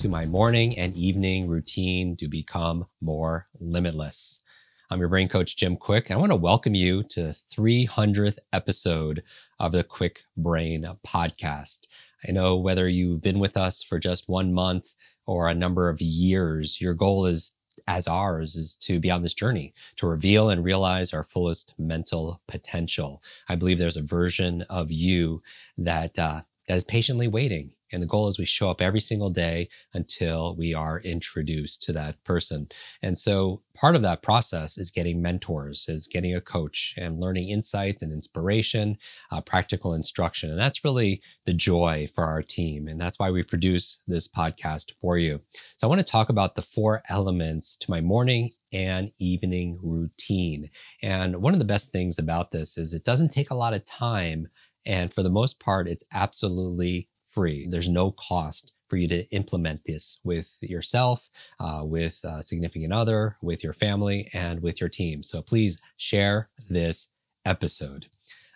to my morning and evening routine to become more limitless. I'm your brain coach, Jim Kwik. I want to welcome you to the 300th episode of the Kwik Brain podcast. I know whether you've been with us for just one month or a number of years, your goal is as ours is to be on this journey to reveal and realize our fullest mental potential. I believe there's a version of you that uh, that is patiently waiting and the goal is we show up every single day until we are introduced to that person. And so part of that process is getting mentors, is getting a coach and learning insights and inspiration, uh, practical instruction. And that's really the joy for our team. And that's why we produce this podcast for you. So I want to talk about the four elements to my morning and evening routine. And one of the best things about this is it doesn't take a lot of time. And for the most part, it's absolutely free. There's no cost for you to implement this with yourself, uh, with a significant other, with your family, and with your team. So please share this episode.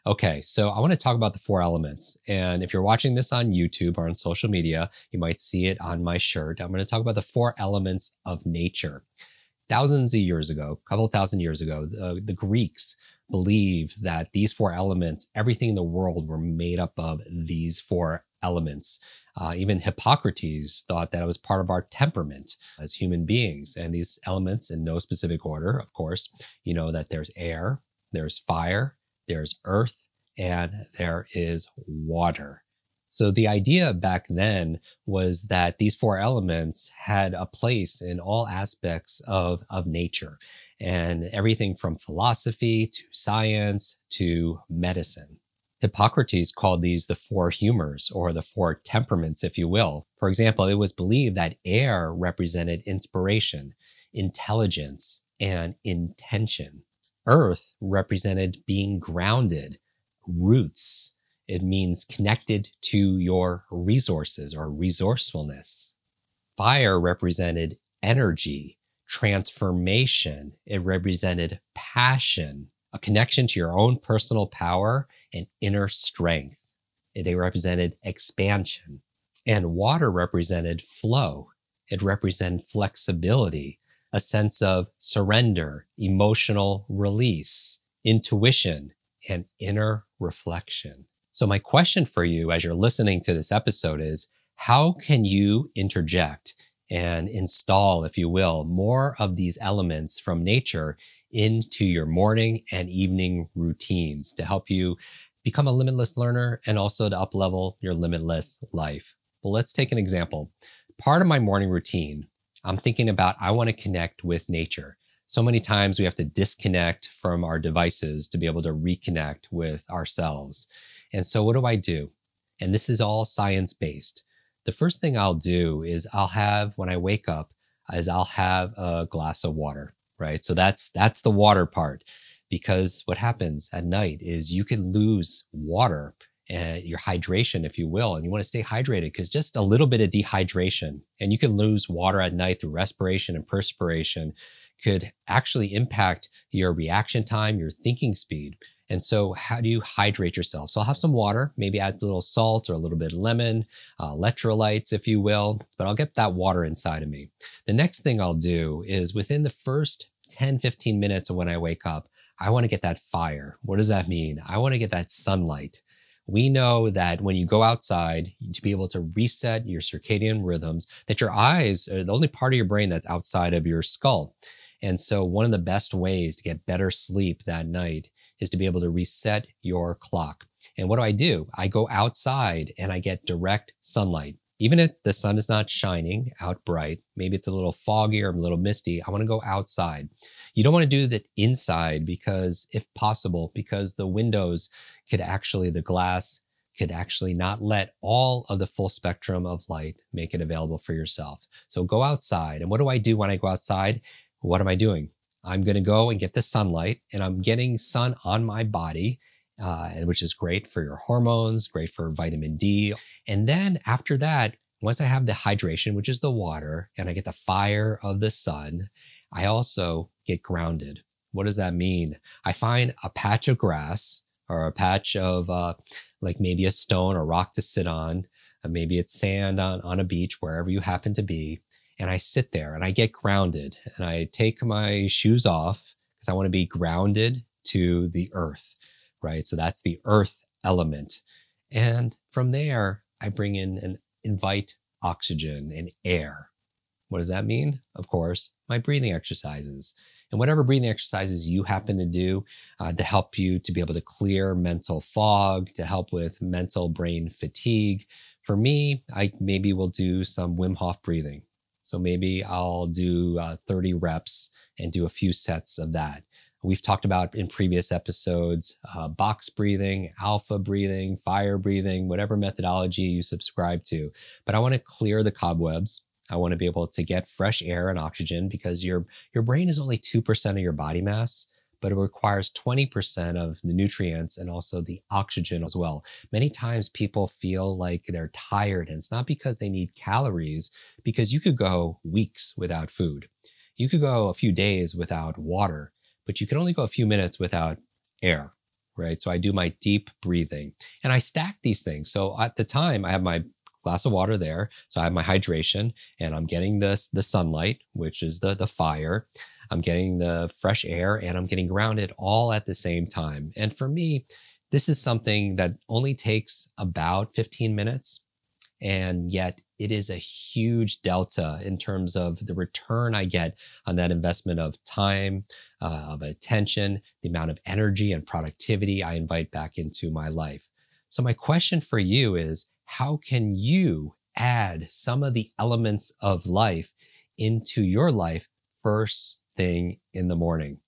Okay, so I want to talk about the four elements. And if you're watching this on YouTube or on social media, you might see it on my shirt. I'm going to talk about the four elements of nature. Thousands of years ago, a couple thousand years ago, the, the Greeks believed that these four elements, everything in the world were made up of these four elements. Uh, even Hippocrates thought that it was part of our temperament as human beings. And these elements, in no specific order, of course, you know that there's air, there's fire, there's earth, and there is water. So the idea back then was that these four elements had a place in all aspects of, of nature and everything from philosophy to science to medicine. Hippocrates called these the four humors or the four temperaments, if you will. For example, it was believed that air represented inspiration, intelligence, and intention. Earth represented being grounded, roots. It means connected to your resources or resourcefulness. Fire represented energy, transformation. It represented passion, a connection to your own personal power and inner strength. They represented expansion. And water represented flow. It represented flexibility, a sense of surrender, emotional release, intuition, and inner reflection. So my question for you as you're listening to this episode is, how can you interject and install, if you will, more of these elements from nature into your morning and evening routines to help you become a limitless learner and also to uplevel your limitless life. Well, let's take an example. Part of my morning routine, I'm thinking about I want to connect with nature. So many times we have to disconnect from our devices to be able to reconnect with ourselves. And so what do I do? And this is all science based. The first thing I'll do is I'll have when I wake up is I'll have a glass of water, right? So that's that's the water part because what happens at night is you can lose water and your hydration, if you will, and you want to stay hydrated because just a little bit of dehydration and you can lose water at night through respiration and perspiration could actually impact your reaction time, your thinking speed. And so, how do you hydrate yourself? So, I'll have some water, maybe add a little salt or a little bit of lemon, uh, electrolytes, if you will, but I'll get that water inside of me. The next thing I'll do is within the first 10, 15 minutes of when I wake up, I want to get that fire. What does that mean? I want to get that sunlight. We know that when you go outside to be able to reset your circadian rhythms, that your eyes are the only part of your brain that's outside of your skull. And so one of the best ways to get better sleep that night is to be able to reset your clock. And what do I do? I go outside and I get direct sunlight. Even if the sun is not shining out bright, maybe it's a little foggy or a little misty, I want to go outside. You don't want to do that inside because, if possible, because the windows could actually, the glass could actually not let all of the full spectrum of light make it available for yourself. So go outside. And what do I do when I go outside? What am I doing? I'm going to go and get the sunlight and I'm getting sun on my body, uh, which is great for your hormones, great for vitamin D. And then after that, once I have the hydration, which is the water, and I get the fire of the sun, I also get grounded. What does that mean? I find a patch of grass or a patch of uh, like maybe a stone or rock to sit on. Uh, maybe it's sand on, on a beach, wherever you happen to be. And I sit there and I get grounded and I take my shoes off because I want to be grounded to the earth, right? So that's the earth element. And from there, I bring in and invite oxygen and air. What does that mean? Of course, my breathing exercises and whatever breathing exercises you happen to do uh, to help you to be able to clear mental fog, to help with mental brain fatigue. For me, I maybe will do some Wim Hof breathing. So maybe I'll do uh, 30 reps and do a few sets of that. We've talked about in previous episodes uh, box breathing, alpha breathing, fire breathing, whatever methodology you subscribe to. But I want to clear the cobwebs. I want to be able to get fresh air and oxygen because your your brain is only 2% of your body mass, but it requires 20% of the nutrients and also the oxygen as well. Many times people feel like they're tired and it's not because they need calories because you could go weeks without food. You could go a few days without water, but you can only go a few minutes without air right? So I do my deep breathing and I stack these things. So at the time, I have my glass of water there. So I have my hydration and I'm getting this, the sunlight, which is the, the fire. I'm getting the fresh air and I'm getting grounded all at the same time. And for me, this is something that only takes about 15 minutes. And yet it is a huge delta in terms of the return I get on that investment of time, uh, of attention, the amount of energy and productivity I invite back into my life. So my question for you is, how can you add some of the elements of life into your life first thing in the morning?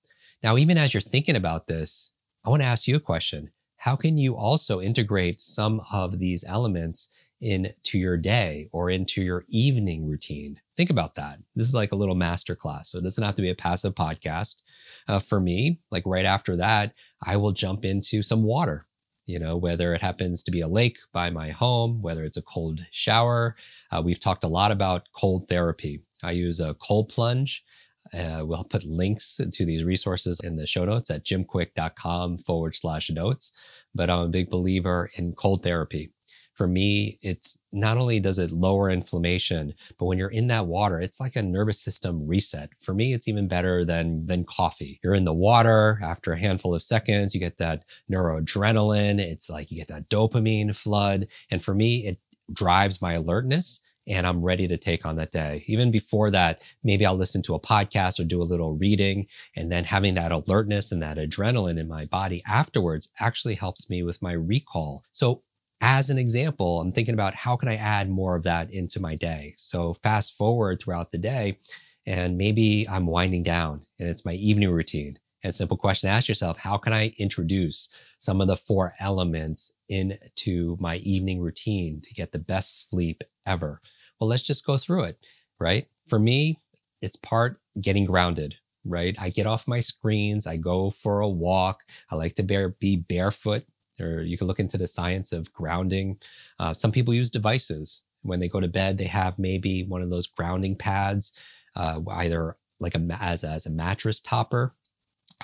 Now, even as you're thinking about this, I want to ask you a question. How can you also integrate some of these elements into your day or into your evening routine? Think about that. This is like a little masterclass. So it doesn't have to be a passive podcast. Uh, for me, like right after that, I will jump into some water you know, whether it happens to be a lake by my home, whether it's a cold shower. Uh, we've talked a lot about cold therapy. I use a cold plunge. Uh, we'll put links to these resources in the show notes at jimkwik.com forward slash notes. But I'm a big believer in cold therapy for me, it's not only does it lower inflammation, but when you're in that water, it's like a nervous system reset. For me, it's even better than, than coffee. You're in the water after a handful of seconds, you get that neuroadrenaline. It's like you get that dopamine flood. And for me, it drives my alertness and I'm ready to take on that day. Even before that, maybe I'll listen to a podcast or do a little reading and then having that alertness and that adrenaline in my body afterwards actually helps me with my recall. So as an example, I'm thinking about how can I add more of that into my day? So fast forward throughout the day, and maybe I'm winding down and it's my evening routine. And simple question ask yourself, how can I introduce some of the four elements into my evening routine to get the best sleep ever? Well, let's just go through it, right? For me, it's part getting grounded, right? I get off my screens. I go for a walk. I like to bear, be barefoot or you can look into the science of grounding. Uh, some people use devices when they go to bed. They have maybe one of those grounding pads, uh, either like a as as a mattress topper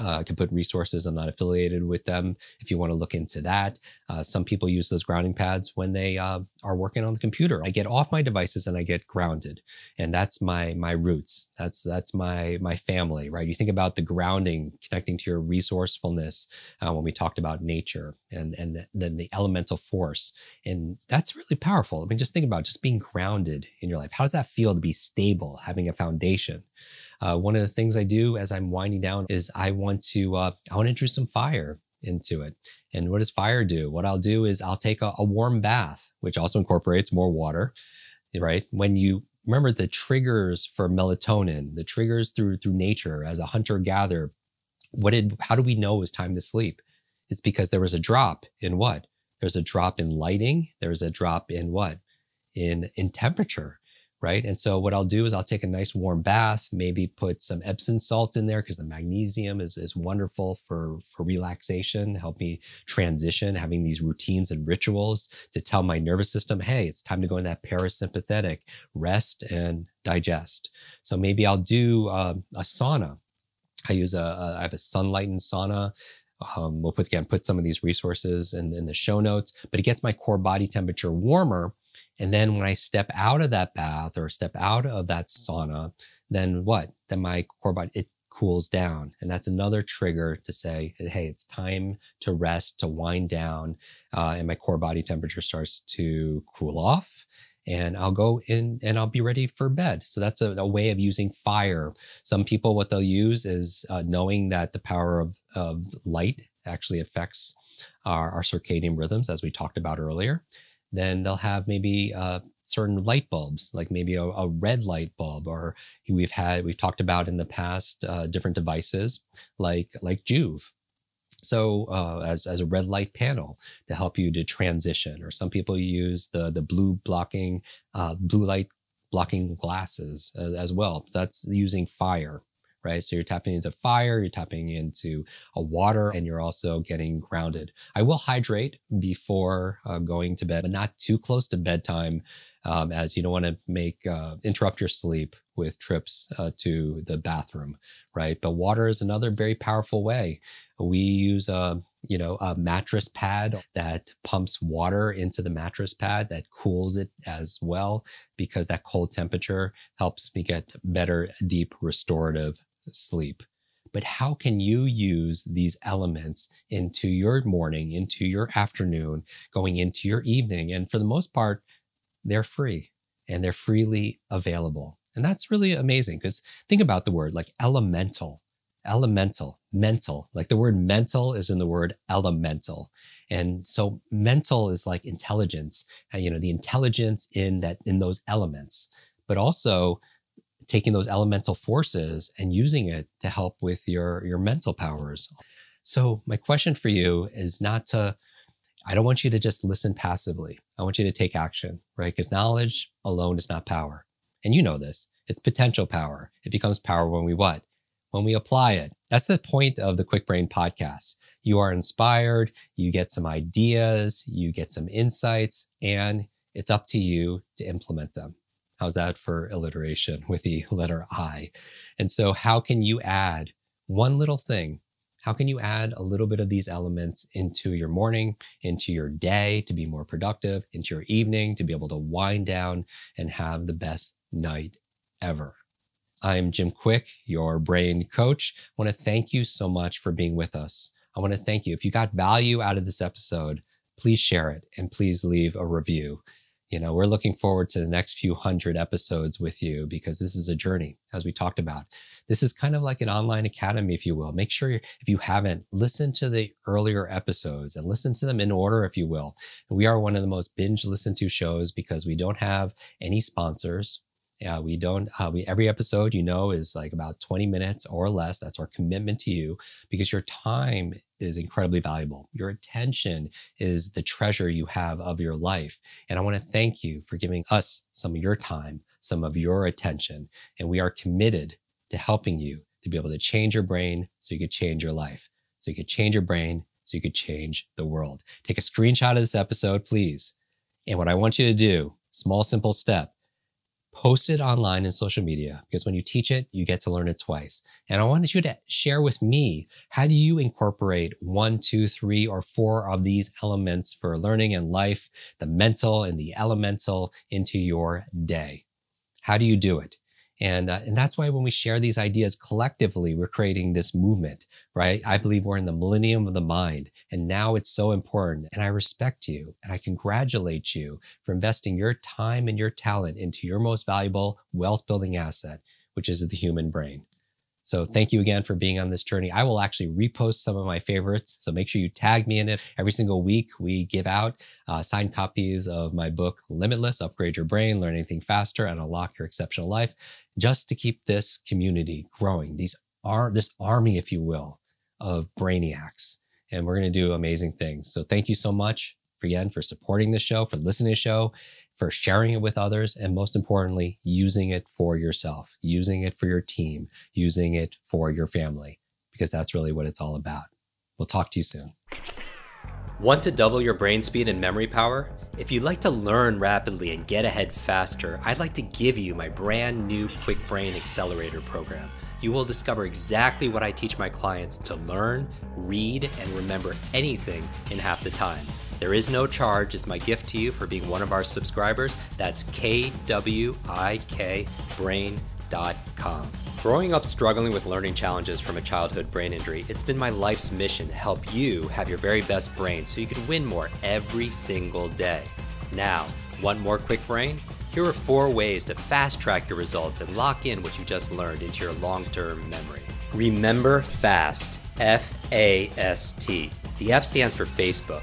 uh, I can put resources. I'm not affiliated with them. If you want to look into that, uh, some people use those grounding pads when they uh, are working on the computer. I get off my devices and I get grounded, and that's my my roots. That's that's my my family, right? You think about the grounding, connecting to your resourcefulness uh, when we talked about nature and and then the elemental force, and that's really powerful. I mean, just think about just being grounded in your life. How does that feel to be stable, having a foundation? Uh, one of the things I do as I'm winding down is I want to uh, I want to introduce some fire into it. And what does fire do? What I'll do is I'll take a, a warm bath, which also incorporates more water. Right when you remember the triggers for melatonin, the triggers through through nature as a hunter gatherer. What did how do we know it was time to sleep? It's because there was a drop in what There's a drop in lighting. There's a drop in what? In, in temperature right? And so what I'll do is I'll take a nice warm bath, maybe put some Epsom salt in there because the magnesium is, is wonderful for, for relaxation, help me transition, having these routines and rituals to tell my nervous system, hey, it's time to go in that parasympathetic rest and digest. So maybe I'll do um, a sauna. I use a, a I have a Sunlighten sauna. Um, we'll put again put some of these resources in, in the show notes, but it gets my core body temperature warmer and then when I step out of that bath or step out of that sauna, then what? Then my core body, it cools down. And that's another trigger to say, hey, it's time to rest, to wind down. Uh, and my core body temperature starts to cool off. And I'll go in and I'll be ready for bed. So that's a, a way of using fire. Some people, what they'll use is uh, knowing that the power of, of light actually affects our, our circadian rhythms, as we talked about earlier then they'll have maybe uh, certain light bulbs, like maybe a, a, red light bulb, or we've had we've talked about in the past uh, different devices like like Joovv. So uh, as as a red light panel to help you to transition, or some people use the the blue blocking uh, blue light blocking glasses as, as well. So that's using fire right? So you're tapping into fire, you're tapping into a water, and you're also getting grounded. I will hydrate before uh, going to bed, but not too close to bedtime, um, as you don't want to make uh, interrupt your sleep with trips uh, to the bathroom, right? But water is another very powerful way. We use a you know a mattress pad that pumps water into the mattress pad that cools it as well because that cold temperature helps me get better deep restorative sleep. But how can you use these elements into your morning, into your afternoon, going into your evening? And for the most part, they're free and they're freely available. And that's really amazing because think about the word like elemental, elemental, mental. Like the word mental is in the word elemental. And so mental is like intelligence, uh, you know, the intelligence in that, in those elements, but also taking those elemental forces and using it to help with your, your mental powers. So my question for you is not to, I don't want you to just listen passively. I want you to take action, right? Because knowledge alone is not power. And you know this. It's potential power. It becomes power when we what? When we apply it. That's the point of the Kwik Brain podcast. You are inspired, you get some ideas, you get some insights, and it's up to you to implement them. How's that for alliteration with the letter I? And so, how can you add one little thing? How can you add a little bit of these elements into your morning, into your day to be more productive, into your evening to be able to wind down and have the best night ever? I'm Jim Kwik, your brain coach. I want to thank you so much for being with us. I want to thank you. If you got value out of this episode, please share it and please leave a review you know, we're looking forward to the next few hundred episodes with you because this is a journey, as we talked about. This is kind of like an online academy, if you will. Make sure if you haven't, listen to the earlier episodes and listen to them in order, if you will. We are one of the most binge listened to shows because we don't have any sponsors. Yeah, we don't. Uh, we every episode, you know, is like about 20 minutes or less. That's our commitment to you because your time is incredibly valuable. Your attention is the treasure you have of your life, and I want to thank you for giving us some of your time, some of your attention, and we are committed to helping you to be able to change your brain so you could change your life, so you could change your brain so you could change the world. Take a screenshot of this episode, please. And what I want you to do, small, simple step post it online in social media because when you teach it, you get to learn it twice. And I wanted you to share with me how do you incorporate one, two, three, or four of these elements for learning and life, the mental and the elemental into your day? How do you do it? And, uh, and that's why when we share these ideas collectively, we're creating this movement, right? I believe we're in the millennium of the mind. And now it's so important. And I respect you and I congratulate you for investing your time and your talent into your most valuable wealth building asset, which is the human brain. So thank you again for being on this journey. I will actually repost some of my favorites. So make sure you tag me in it. Every single week, we give out uh, signed copies of my book, Limitless Upgrade Your Brain, Learn Anything Faster, and Unlock Your Exceptional Life just to keep this community growing, these are this army, if you will, of brainiacs. And we're going to do amazing things. So thank you so much again for supporting the show, for listening to the show, for sharing it with others, and most importantly, using it for yourself, using it for your team, using it for your family, because that's really what it's all about. We'll talk to you soon. Want to double your brain speed and memory power? If you'd like to learn rapidly and get ahead faster, I'd like to give you my brand new Kwik Brain Accelerator program. You will discover exactly what I teach my clients to learn, read, and remember anything in half the time. There is no charge. It's my gift to you for being one of our subscribers. That's kwikbrain.com. Growing up struggling with learning challenges from a childhood brain injury, it's been my life's mission to help you have your very best brain so you can win more every single day. Now, one more quick brain? Here are four ways to fast track your results and lock in what you just learned into your long term memory. Remember FAST, F A S T. The F stands for Facebook.